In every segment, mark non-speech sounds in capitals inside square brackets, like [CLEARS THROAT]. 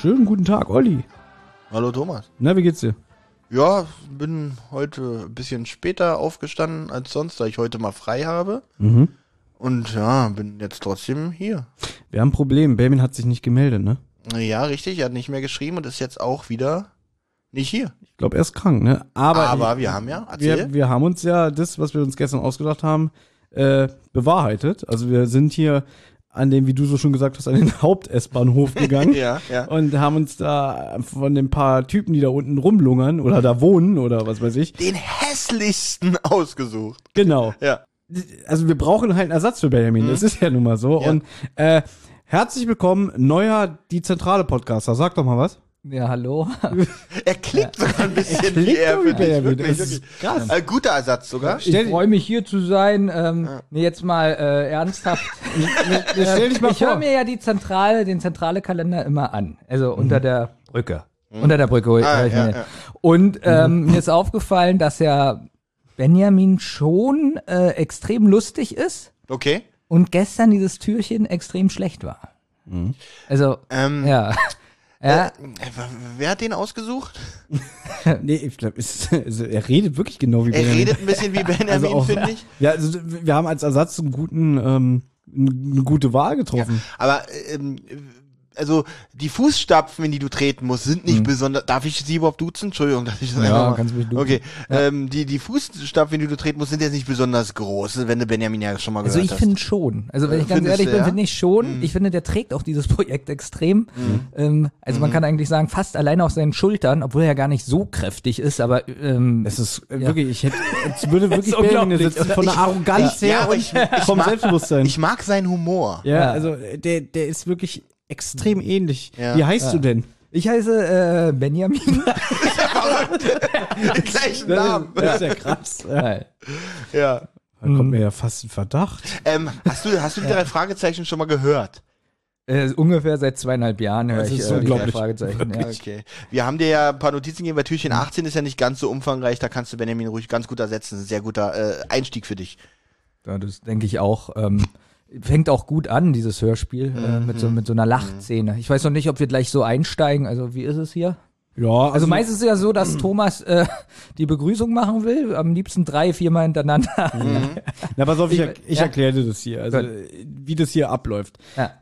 Schönen guten Tag, Olli. Hallo Thomas. Na, wie geht's dir? Ja, bin heute ein bisschen später aufgestanden als sonst, da ich heute mal frei habe. Mhm. Und ja, bin jetzt trotzdem hier. Wir haben ein Problem. Benjamin hat sich nicht gemeldet, ne? Ja, richtig, er hat nicht mehr geschrieben und ist jetzt auch wieder nicht hier. Ich glaube, er ist krank, ne? Aber, Aber wir haben ja, erzähl. wir, wir haben uns ja das, was wir uns gestern ausgedacht haben, äh, bewahrheitet. Also wir sind hier an dem, wie du so schon gesagt hast, an den [LAUGHS] Haupt-S-Bahnhof gegangen. [LAUGHS] ja, ja. Und haben uns da von den paar Typen, die da unten rumlungern oder da wohnen oder was weiß ich. Den hässlichsten ausgesucht. Genau. Ja. Also wir brauchen halt einen Ersatz für Benjamin. Das ist ja nun mal so. Ja. Und äh, herzlich willkommen, neuer Die Zentrale Podcaster. Sag doch mal was. Ja, hallo. [LAUGHS] Er klingt sogar ein bisschen wie klingt er doch wie für dich. Benjamin. Wirklich, Das ist wirklich. krass. Äh, guter Ersatz sogar. Stell- Ich freue mich hier zu sein. Ähm, nee, jetzt mal äh, ernsthaft. [LAUGHS] Stell dich mal ich höre mir ja die Zentrale, den zentrale Kalender immer an. Also unter der Brücke. Unter der Brücke. Ah, ich ja, mir. ja. Und ähm, mir ist aufgefallen, dass ja Benjamin schon äh, extrem lustig ist Okay. und gestern dieses Türchen extrem schlecht war. Also, Ähm, ja. Ja. äh, wer hat den ausgesucht? [LAUGHS] Nee, ich glaube, also er redet wirklich genau wie Er Benjamin. redet ein bisschen wie [LAUGHS] Benjamin, Also auch- finde ich. Ja, also wir haben als Ersatz einen guten, ähm, eine gute Wahl getroffen. Aber ähm, also die Fußstapfen, in die du treten musst, sind nicht besonders. Darf ich sie überhaupt duzen? Entschuldigung, dass ich das Ja, kannst mich duzen. Okay, ähm, die die Fußstapfen, in die du treten musst, sind jetzt nicht besonders groß, wenn du Benjamin ja schon mal Also gehört ich hast. finde schon. Also wenn Äh, ich ganz findest ehrlich du, bin, ja? finde ich schon. Ich finde, der trägt auch dieses [LAUGHS] Projekt extrem. Ähm, also man kann eigentlich sagen, fast alleine auf seinen Schultern, obwohl er ja gar nicht so kräftig ist, aber ähm, Es ist äh, wirklich, ich hätte, es würde [LAUGHS] wirklich Benjamin sitzen, von der Ich- Arroganz ja, her aber und ich- ich [LAUGHS] vom mag- Selbstbewusstsein. Ich mag seinen Humor. ja, Ja. also äh, der, der ist wirklich extrem ähnlich. Ja. Wie heißt du denn? ich heiße äh, Benjamin. Den [LAUGHS] [LAUGHS] gleichen Namen. Das ist ja krass. [LAUGHS] Ja. Ja. Da kommt mir ja fast ein Verdacht. Ähm, hast du hast du die drei Fragezeichen schon mal gehört? Äh, ungefähr seit zweieinhalb Jahren höre Das ich ist äh, die drei unglaublich. Fragezeichen. Ja, Okay. Wir haben dir ja ein paar Notizen gegeben, weil Türchen 18 ist ja nicht ganz so umfangreich, da kannst du Benjamin ruhig ganz gut ersetzen. Das ist ein sehr guter äh, Einstieg für dich. Ja, das denke ich auch. Ähm, fängt auch gut an, dieses Hörspiel, äh, mit, so, mit so einer Lachszene. Ich weiß noch nicht, ob wir gleich so einsteigen. Also wie ist es hier? Ja, Also meistens ist es ja so, dass Thomas äh, die Begrüßung machen will, am liebsten drei, viermal hintereinander. Na, pass auf, ich, Ich- er- ich ja. erkläre dir das hier, also Gut. äh, wie das hier abläuft. Ja.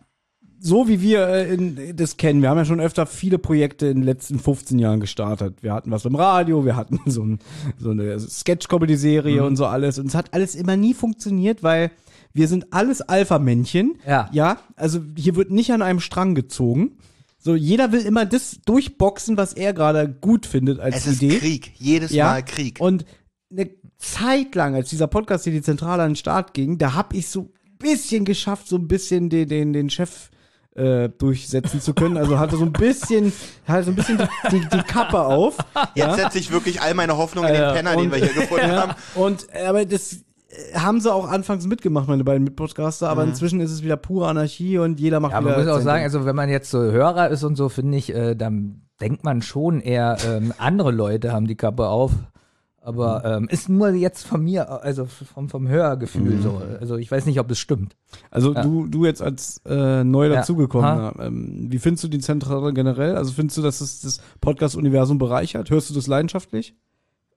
So wie wir äh, in, das kennen, wir haben ja schon öfter viele Projekte in den letzten 15 Jahren gestartet. Wir hatten was im Radio, wir hatten [LAUGHS] so, ein, so eine Sketch-Comedy-Serie Mhm. und so alles. Und es hat alles immer nie funktioniert, weil wir sind alles Alpha-Männchen. Ja. Ja, also hier wird nicht an einem Strang gezogen. So, jeder will immer das durchboxen, was er gerade gut findet als Es ist Idee. Krieg, jedes Ja, Mal Krieg. Und eine Zeit lang, als dieser Podcast hier die Zentrale an den Start ging, da habe ich so ein bisschen geschafft, so ein bisschen den, den, den Chef äh, durchsetzen zu können. Also hatte so ein bisschen, hatte so ein bisschen die, die, die Kappe auf. Jetzt setze ich wirklich all meine Hoffnung in den Ja, Penner, den und- wir hier gefunden [LAUGHS] haben. Ja, und äh, aber das äh, haben sie auch anfangs mitgemacht, meine beiden Mitpodcaster, aber inzwischen ist es wieder pure Anarchie und jeder macht Ja, wieder man muss auch sagen, also wenn man jetzt so Hörer ist und so, finde ich, äh, dann denkt man schon eher, ähm, andere Leute haben die Kappe auf. Aber ähm, ist nur jetzt von mir, also vom, vom Hörgefühl so. Also ich weiß nicht, ob es stimmt. Also Ja. du, du jetzt als äh, neu Ja. dazugekommener, ähm, wie findest du die Zentrale generell? Also findest du, dass es das Podcast-Universum bereichert? Hörst du das leidenschaftlich?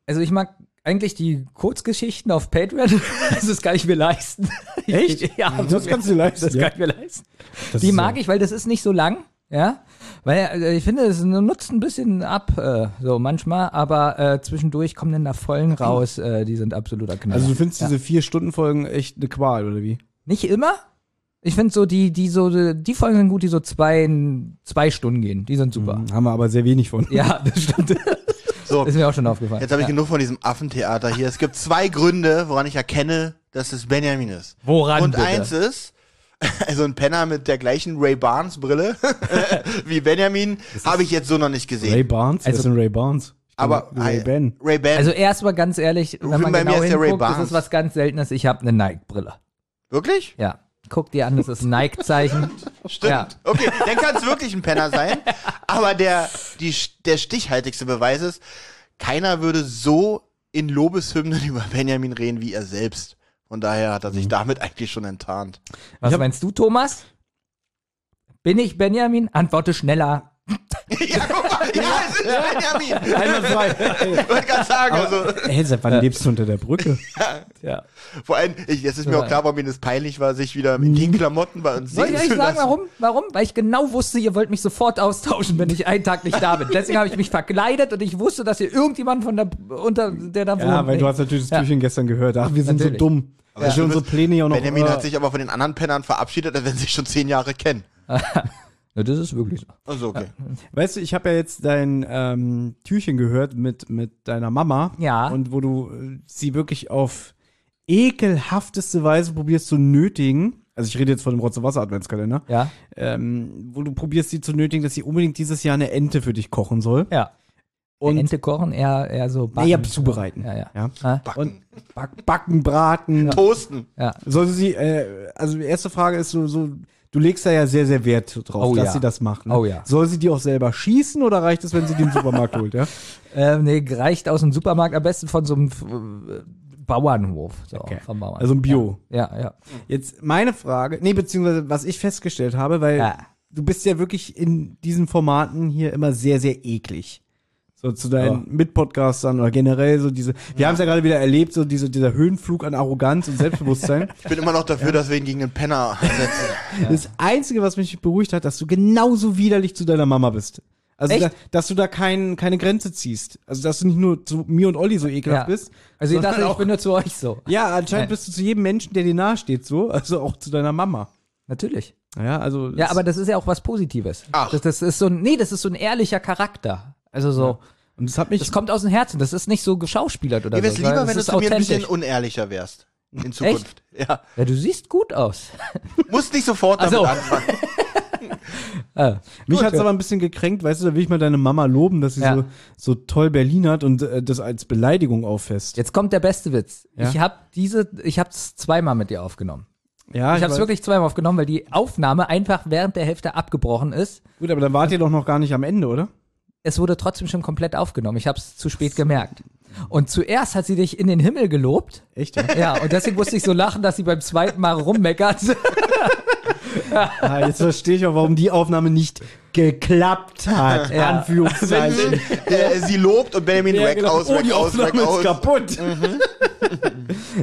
Also ich mag eigentlich die Kurzgeschichten auf Patreon. [LAUGHS] Das ist gar nicht mehr leisten. Echt? [LAUGHS] ja, Das kannst du dir leisten, Das ja. kann ich mir leisten. Das Die mag ja- ich, weil das ist nicht so lang. Ja, weil äh, ich finde, es nutzt ein bisschen ab, äh, so manchmal, aber äh, zwischendurch kommen dann da Folgen raus, äh, die sind absoluter Knaller. Also du findest ja. diese vier Stunden Folgen echt eine Qual oder wie? Nicht immer. Ich finde so, die, die so, die Folgen sind gut, die so zwei, zwei Stunden gehen. Die sind super. Haben wir aber sehr wenig von. Ja, das stimmt. [LAUGHS] So, ist mir auch schon aufgefallen. jetzt habe ich ja. genug von diesem Affentheater hier. Es gibt zwei Gründe, woran ich erkenne, dass es Benjamin ist. Woran Und bitte? eins ist, [LAUGHS] also ein Penner mit der gleichen Ray Barnes Brille [LAUGHS] wie Benjamin habe ich jetzt so noch nicht gesehen. Ray Barnes? Also- ist denn Ray Barnes? Aber Ray Ben. Ray Ban. Also erstmal ganz ehrlich, wenn man Bei mir genau ist der Ray hinguckt, das Barnes. ist was ganz Seltenes. Ich habe eine Nike-Brille. wirklich? Ja. Guck dir an, das ist ein Nike-Zeichen. [LAUGHS] Stimmt. Ja. Okay, dann kann es wirklich ein Penner sein. Aber der, die, der stichhaltigste Beweis ist, keiner würde so in Lobeshymnen über Benjamin reden wie er selbst. Von daher hat er Mhm. sich damit [LAUGHS] eigentlich schon enttarnt. Was meinst du, Thomas? Bin ich Benjamin? Antworte schneller. [LAUGHS] Ja, ja, es ist Benjamin. Einmal zwei. Ich wollte gerade sagen, also, Hey, seit wann lebst du unter der Brücke? Ja. vor allem, ich, jetzt ist mir auch klar, warum mir das peinlich war, sich wieder in den Klamotten bei uns Soll ich sehen euch sagen, warum? Warum? Weil ich genau wusste, ihr wollt mich sofort austauschen, wenn ich einen Tag nicht da bin. Deswegen habe ich mich verkleidet und ich wusste, dass ihr irgendjemand von der, unter, der da wohnt. Ja, weil du hast natürlich das Ja. Türchen gestern gehört. Ach, wir sind Natürlich. so dumm. Aber wir unsere Pläne ja auch noch. Benjamin äh, hat sich aber von den anderen Pennern verabschiedet, als wenn sie sich schon zehn Jahre kennen. [LAUGHS] Ja, das ist wirklich so. Also okay. Weißt du, ich habe ja jetzt dein ähm, Türchen gehört mit, mit deiner Mama. Ja. Und wo du äh, sie wirklich auf ekelhafteste Weise probierst zu nötigen. Also ich rede jetzt von dem Rotze Wasser Adventskalender. Ja. Ähm, wo du probierst sie zu nötigen, dass sie unbedingt dieses Jahr eine Ente für dich kochen soll. Ja. Und Ente kochen, eher, eher so backen. naja, zubereiten. Ja, ja. ja. Backen. Back, backen, braten. Toasten. ja. Soll sie, äh, also die erste Frage ist so, so, du legst da ja sehr, sehr Wert drauf, Oh dass ja. sie das macht. Ne? Oh ja. Soll sie die auch selber schießen oder reicht es, wenn sie die im Supermarkt holt, ja? [LAUGHS] Ähm, nee, reicht aus dem Supermarkt, am besten von so einem äh, Bauernhof. So, Okay. vom Bauern. Also ein Bio. Ja, ja. Jetzt meine Frage, nee, beziehungsweise was ich festgestellt habe, weil Ja. du bist ja wirklich in diesen Formaten hier immer sehr, sehr eklig. So zu deinen Ja. Mitpodcastern oder generell so diese, wir haben es ja gerade wieder erlebt, so diese, dieser Höhenflug an Arroganz und Selbstbewusstsein. [LAUGHS] Ich bin immer noch dafür, dass wir ihn gegen den Penner setzen. [LAUGHS] Das Einzige, was mich beruhigt hat, dass du genauso widerlich zu deiner Mama bist. Also, da, dass du da kein, keine Grenze ziehst. Also, dass du nicht nur zu mir und Olli so ekelhaft ja. bist. Also ich dachte, ich auch, bin nur zu euch so. Ja, anscheinend bist du zu jedem Menschen, der dir nahe steht, so. Also auch zu deiner Mama. Natürlich. Ja, also. Ja, aber das ist ja auch was Positives. Ach. Das, das ist so ein, nee, das ist so ein ehrlicher Charakter. Also so, Und das hat mich. das kommt aus dem Herzen. Das ist nicht so geschauspielert oder Mir wäre so. es lieber, wenn du zu mir ein bisschen unehrlicher wärst. In Zukunft. Ja. Ja, du siehst gut aus. [LAUGHS] Musst nicht sofort damit Ach so. anfangen. [LAUGHS] Ah, mich hat's ja. aber ein bisschen gekränkt, weißt du, da will ich mal deine Mama loben, dass sie Ja. so, so toll Berlin hat und äh, das als Beleidigung auffasst. Jetzt kommt der beste Witz. Ja. Ich habe diese, ich habe es zweimal mit dir aufgenommen. Ja, Ich habe es wirklich zweimal aufgenommen, weil die Aufnahme einfach während der Hälfte abgebrochen ist. Gut, aber dann wart ihr doch noch gar nicht am Ende, oder? Es wurde trotzdem schon komplett aufgenommen. Ich habe es zu spät gemerkt. Und zuerst hat sie dich in den Himmel gelobt. Echt, ja? Ja, und deswegen musste ich so lachen, dass sie beim zweiten Mal rummeckert. ah, jetzt verstehe ich auch, warum die Aufnahme nicht geklappt hat. Ja. Anführungszeichen. Der, sie lobt und Benjamin Ja, weg genau. aus, oh, weg die aus, weg Aufnahme ist aus. kaputt.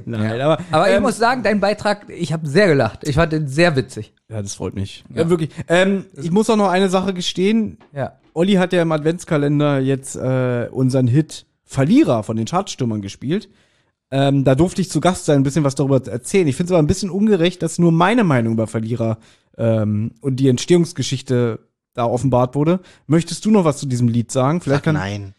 Nein, aber, Aber ich ähm, muss sagen, dein Beitrag, ich habe sehr gelacht. Ich fand den sehr witzig. Ja, das freut mich. Ja, wirklich. Ähm, ich muss auch noch eine Sache gestehen. Ja. Olli hat ja im Adventskalender jetzt äh, unseren Hit Verlierer von den Chartstürmern gespielt. Ähm, da durfte ich zu Gast sein, ein bisschen was darüber erzählen. Ich finde es aber ein bisschen ungerecht, dass nur meine Meinung über Verlierer ähm, und die Entstehungsgeschichte da offenbart wurde. Möchtest du noch was zu diesem Lied sagen? Vielleicht Sag kann. nein.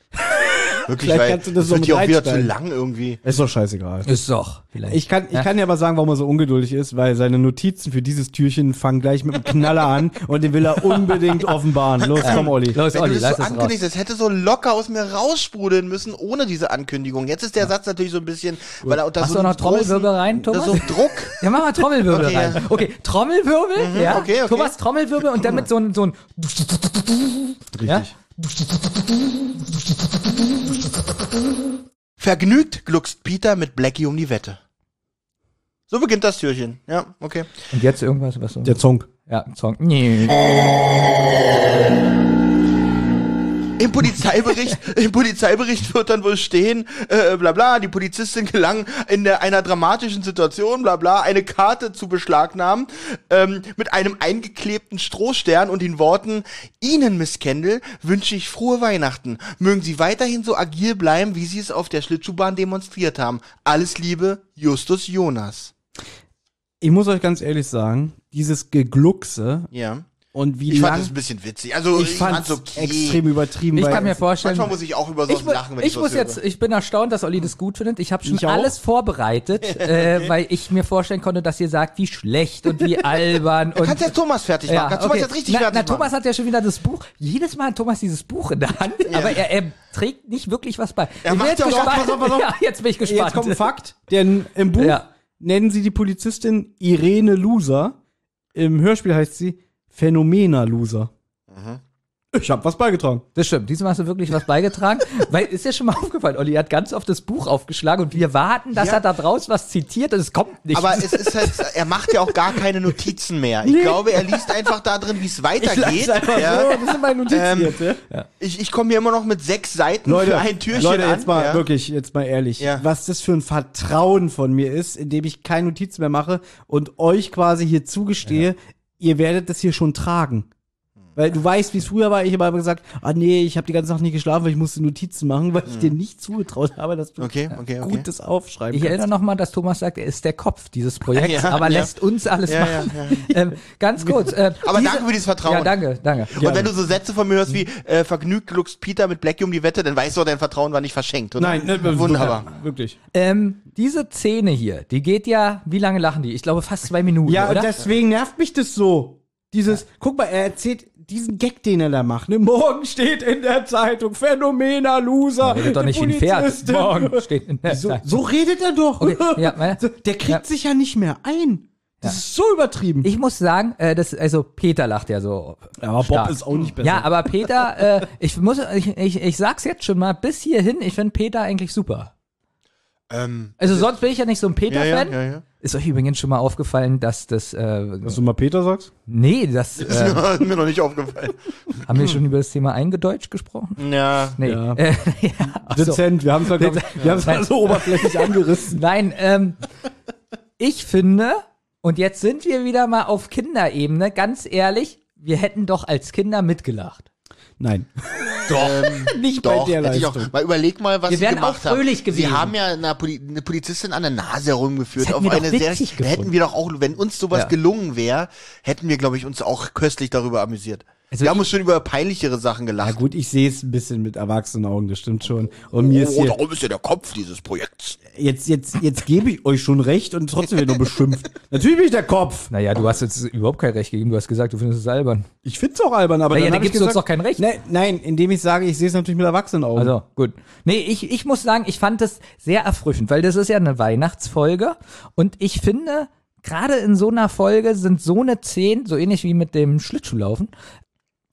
[LAUGHS] Wirklich, Vielleicht weil kannst du das das so wird mit auch wieder zu lang irgendwie. Ist doch scheißegal. Ist doch. Vielleicht. Ich kann, ich Ja. kann dir aber sagen, warum er so ungeduldig ist, weil seine Notizen für dieses Türchen fangen gleich mit einem Knaller an [LAUGHS] und den will er unbedingt offenbaren. Los, komm, Olli. Los, Wenn Olli, du das lass so ankündigst, das hätte so locker aus mir raussprudeln müssen, ohne diese Ankündigung. Jetzt ist der Satz natürlich so ein bisschen, weil er unter Machst so du noch Trommelwirbel rein, Thomas? So Druck. [LAUGHS] Ja, mach mal Trommelwirbel Okay, rein. ja. Okay, Trommelwirbel, ja. okay, okay. Thomas, Trommelwirbel und dann mit so einem, so ein, ja? Vergnügt gluckst Peter mit Blackie um die Wette. So beginnt das Türchen. Ja, okay. Und jetzt irgendwas, was so, Der Song. ja, Song. Nee. Im Polizeibericht, [LAUGHS] im Polizeibericht wird dann wohl stehen, äh, bla bla, die Polizistin gelang in der, einer dramatischen Situation, bla bla, eine Karte zu beschlagnahmen, ähm, mit einem eingeklebten Strohstern und den Worten, Ihnen, Miss Kendall, wünsche ich frohe Weihnachten. Mögen Sie weiterhin so agil bleiben, wie Sie es auf der Schlittschuhbahn demonstriert haben. Alles Liebe, Justus Jonas. Ich muss euch ganz ehrlich sagen, dieses Gegluckse Ja. Und wie Ich fand lang das ein bisschen witzig. Also, ich fand's okay. extrem übertrieben. Ich kann mir vorstellen, Manchmal muss ich auch über sowas ich, lachen, wenn ich, ich muss jetzt, ich bin erstaunt, dass Olli das gut findet. Ich habe schon Ich auch. alles vorbereitet, [LAUGHS] äh, weil ich mir vorstellen konnte, dass ihr sagt, wie schlecht und wie [LAUGHS] albern und Kannst jetzt Thomas fertig machen. Kannst Thomas jetzt richtig na, fertig na, Thomas machen. hat ja schon wieder das Buch. Jedes Mal hat Thomas dieses Buch in der Hand, aber er, er trägt nicht wirklich was bei. Er ich macht jetzt ja auch- gespannt. pass auf, pass auf. Ja, jetzt bin ich gespannt. Jetzt kommt ein Fakt, denn im Buch Ja. nennen sie die Polizistin Irene Loser. Im Hörspiel heißt sie Phänomena Loser. Ich habe was beigetragen. Das stimmt, diesmal hast du wirklich was beigetragen. [LAUGHS] Weil ist ja schon mal aufgefallen, Olli hat ganz oft das Buch aufgeschlagen und wir warten, dass Ja. er da draus was zitiert und es kommt nicht. Aber es ist halt, er macht ja auch gar keine Notizen mehr. Ich glaube, er liest einfach da drin, wie es weitergeht. Ja. so, das sind meine Notizen Ähm, jetzt. Ja? Ich, ich komme hier immer noch mit sechs Seiten Leute, für ein Türchen Leute, an. jetzt mal ja. wirklich, jetzt mal ehrlich, Ja. was das für ein Vertrauen von mir ist, indem ich keine Notizen mehr mache und euch quasi hier zugestehe, ihr werdet das hier schon tragen. Weil du weißt, wie es früher war, ich habe aber gesagt, ah nee, ich habe die ganze Nacht nicht geschlafen, weil ich musste Notizen machen, weil ich dir nicht zugetraut habe, dass du. Okay, okay, okay. gutes aufschreiben ich kannst. erinnere nochmal, dass Thomas sagt, er ist der Kopf dieses Projekts, [LAUGHS] Ja, aber ja. lässt uns alles Ja, ja, machen. [LAUGHS] Ähm, ganz kurz. Äh, Aber diese- danke für dieses Vertrauen. Ja, danke, danke. Und wenn du so Sätze von mir hörst wie äh, vergnügt luchst Peter mit Blackie um die Wette, dann weißt du, dein Vertrauen war nicht verschenkt, oder? Nein, ne, Wunderbar. Wirklich. Ähm, diese Szene hier, die geht ja, wie lange lachen die? Ich glaube fast zwei Minuten, Ja, oder? und deswegen nervt mich das so. Dieses, guck mal, er erzählt diesen Gag, den er da macht. Ne? Morgen steht in der Zeitung, Phänomener, Loser. redet doch nicht wie ein Pferd. Morgen steht in der so, Zeitung. so redet er doch. Okay, ja, so, der kriegt Ja. sich ja nicht mehr ein. Das ist so übertrieben. Ich muss sagen, äh, das, also Peter lacht ja so. aber stark. auch nicht besser. Ja, aber Peter, äh, ich muss, ich, ich, ich sag's jetzt schon mal, bis hierhin, ich finde Peter eigentlich super. Ähm, Also sonst bin ich ja nicht so ein ja, Peter-Fan. ja, ja, ja. Ist euch übrigens schon mal aufgefallen, dass das, äh, Dass du mal Peter sagst? nee, das, [LAUGHS] Ist äh, mir- mir noch nicht aufgefallen. [LAUGHS] haben wir schon über das Thema Eingedeutscht gesprochen? Ja. Nee. Ja. Äh, [LAUGHS] ja, so. Dezent, wir haben es haben's mal so oberflächlich angerissen. Nein, ähm, ich finde, und jetzt sind wir wieder mal auf Kinderebene, ganz ehrlich, wir hätten doch als Kinder mitgelacht. Nein. Doch, [LAUGHS] Nicht doch. der hätte ich auch. Leistung. Mal überleg mal, was Wir sie wären gemacht auch fröhlich haben. gewesen. Sie haben ja eine, Poli eine Polizistin an der Nase herumgeführt auf hätten wir eine doch sehr. hätten wir doch auch, wenn uns sowas Ja. gelungen wäre, hätten wir, glaube ich, uns auch köstlich darüber amüsiert. Also wir haben uns schon über peinlichere Sachen Na gelacht. gut, ich sehe es ein bisschen mit erwachsenen Augen, das stimmt schon. Und mir ist oh, hier, darum ist ja der Kopf dieses Projekts. jetzt, jetzt, jetzt gebe ich euch schon recht und trotzdem wird nur beschimpft. [LAUGHS] Natürlich bin ich der Kopf. Naja, du hast jetzt überhaupt kein Recht gegeben. Du hast gesagt, du findest es albern. Ich find's auch albern, aber Naja, dann da hab ich gibst du uns doch kein Recht. Ne, nein, indem ich sage, ich sehe es natürlich mit erwachsenen Augen. Also, gut. Nee, ich, ich muss sagen, ich fand das sehr erfrischend, weil das ist ja eine Weihnachtsfolge und ich finde, gerade in so einer Folge sind so eine Szene, so ähnlich wie mit dem Schlittschuhlaufen,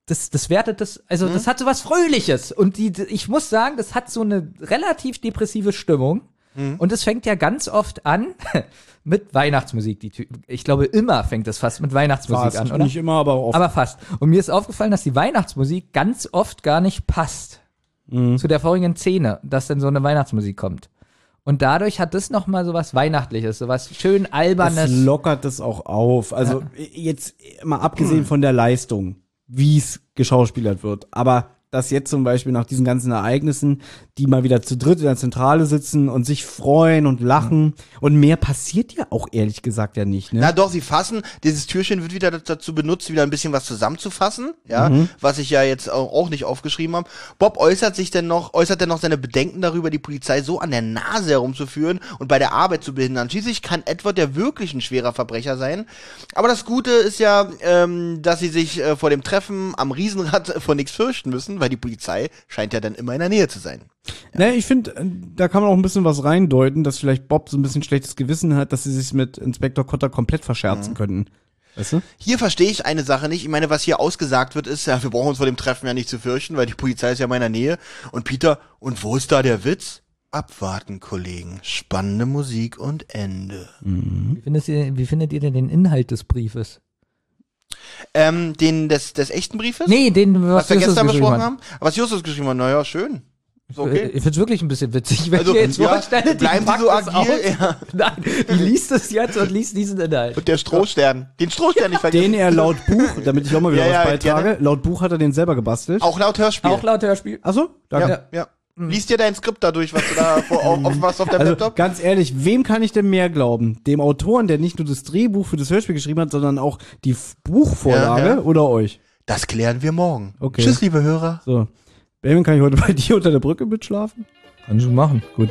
das, das wertet das, also das hat so was Fröhliches und die, ich muss sagen, das hat so eine relativ depressive Stimmung und es fängt ja ganz oft an [LAUGHS] mit Weihnachtsmusik. Die, ich glaube, immer fängt es fast mit Weihnachtsmusik Fast. an, oder? Nicht immer, aber oft. Aber fast. Und mir ist aufgefallen, dass die Weihnachtsmusik ganz oft gar nicht passt zu der vorigen Szene, dass dann so eine Weihnachtsmusik kommt. Und dadurch hat das noch mal so was Weihnachtliches, so was schön das albernes. lockert das auch auf. Also jetzt mal abgesehen [CLEARS THROAT] von der Leistung, wie es geschauspielert wird. Aber dass jetzt zum Beispiel nach diesen ganzen Ereignissen, die mal wieder zu dritt in der Zentrale sitzen und sich freuen und lachen. Und mehr passiert ja auch ehrlich gesagt ja nicht. Ne? Na doch, sie fassen, dieses Türchen wird wieder dazu benutzt, wieder ein bisschen was zusammenzufassen, ja, Mhm. was ich ja jetzt auch auch nicht aufgeschrieben habe. Bob äußert sich denn noch, äußert denn noch seine Bedenken darüber, die Polizei so an der Nase herumzuführen und bei der Arbeit zu behindern. Schließlich kann Edward ja wirklich ein schwerer Verbrecher sein. Aber das Gute ist ja, ähm, dass sie sich äh, vor dem Treffen am Riesenrad [LAUGHS] vor nichts fürchten müssen, weil die Polizei scheint ja dann immer in der Nähe zu sein. Ne, ich finde, äh, da kann man auch ein bisschen was reindeuten, dass vielleicht Bob so ein bisschen schlechtes Gewissen hat, dass sie sich mit Inspektor Cotter komplett verscherzen Mhm. könnten. Weißt du? Hier verstehe ich eine Sache nicht. Ich meine, was hier ausgesagt wird, ist ja, wir brauchen uns vor dem Treffen ja nicht zu fürchten, weil die Polizei ist ja in meiner Nähe. Und Peter, und wo ist da der Witz? Abwarten, Kollegen. Spannende Musik und Ende. Wie findet, ihr, wie findet ihr denn den Inhalt des Briefes? Ähm, den des, des echten Briefes? Nee, den, was, was wir Justus gestern besprochen haben? Was Justus geschrieben hat, naja, schön. Ist okay. Ich find's wirklich ein bisschen witzig, wenn Also, ich jetzt ja, vorstelle, die bleiben Sie packt so das agil, aus. ja. [LAUGHS] Nein, die liest es jetzt und liest diesen Inhalt. Und der Strohstern. Den Strohstern nicht vergessen. Den er laut Buch, damit ich auch mal [LAUGHS] wieder Ja, ja, was beitrage, gerne. laut Buch hat er den selber gebastelt. Auch laut Hörspiel. Auch laut Hörspiel. Achso, danke. ja, ja. Lies dir dein Skript dadurch, was du da vor, auf, auf, was auf deinem Also Laptop? ganz ehrlich, wem kann ich denn mehr glauben? Dem Autoren, der nicht nur das Drehbuch für das Hörspiel geschrieben hat, sondern auch die Buchvorlage Ja, ja. oder euch? Das klären wir morgen. Okay. Tschüss, liebe Hörer. So. Benjamin, kann ich heute bei [LAUGHS] dir unter der Brücke mitschlafen? Kannst du machen. Gut.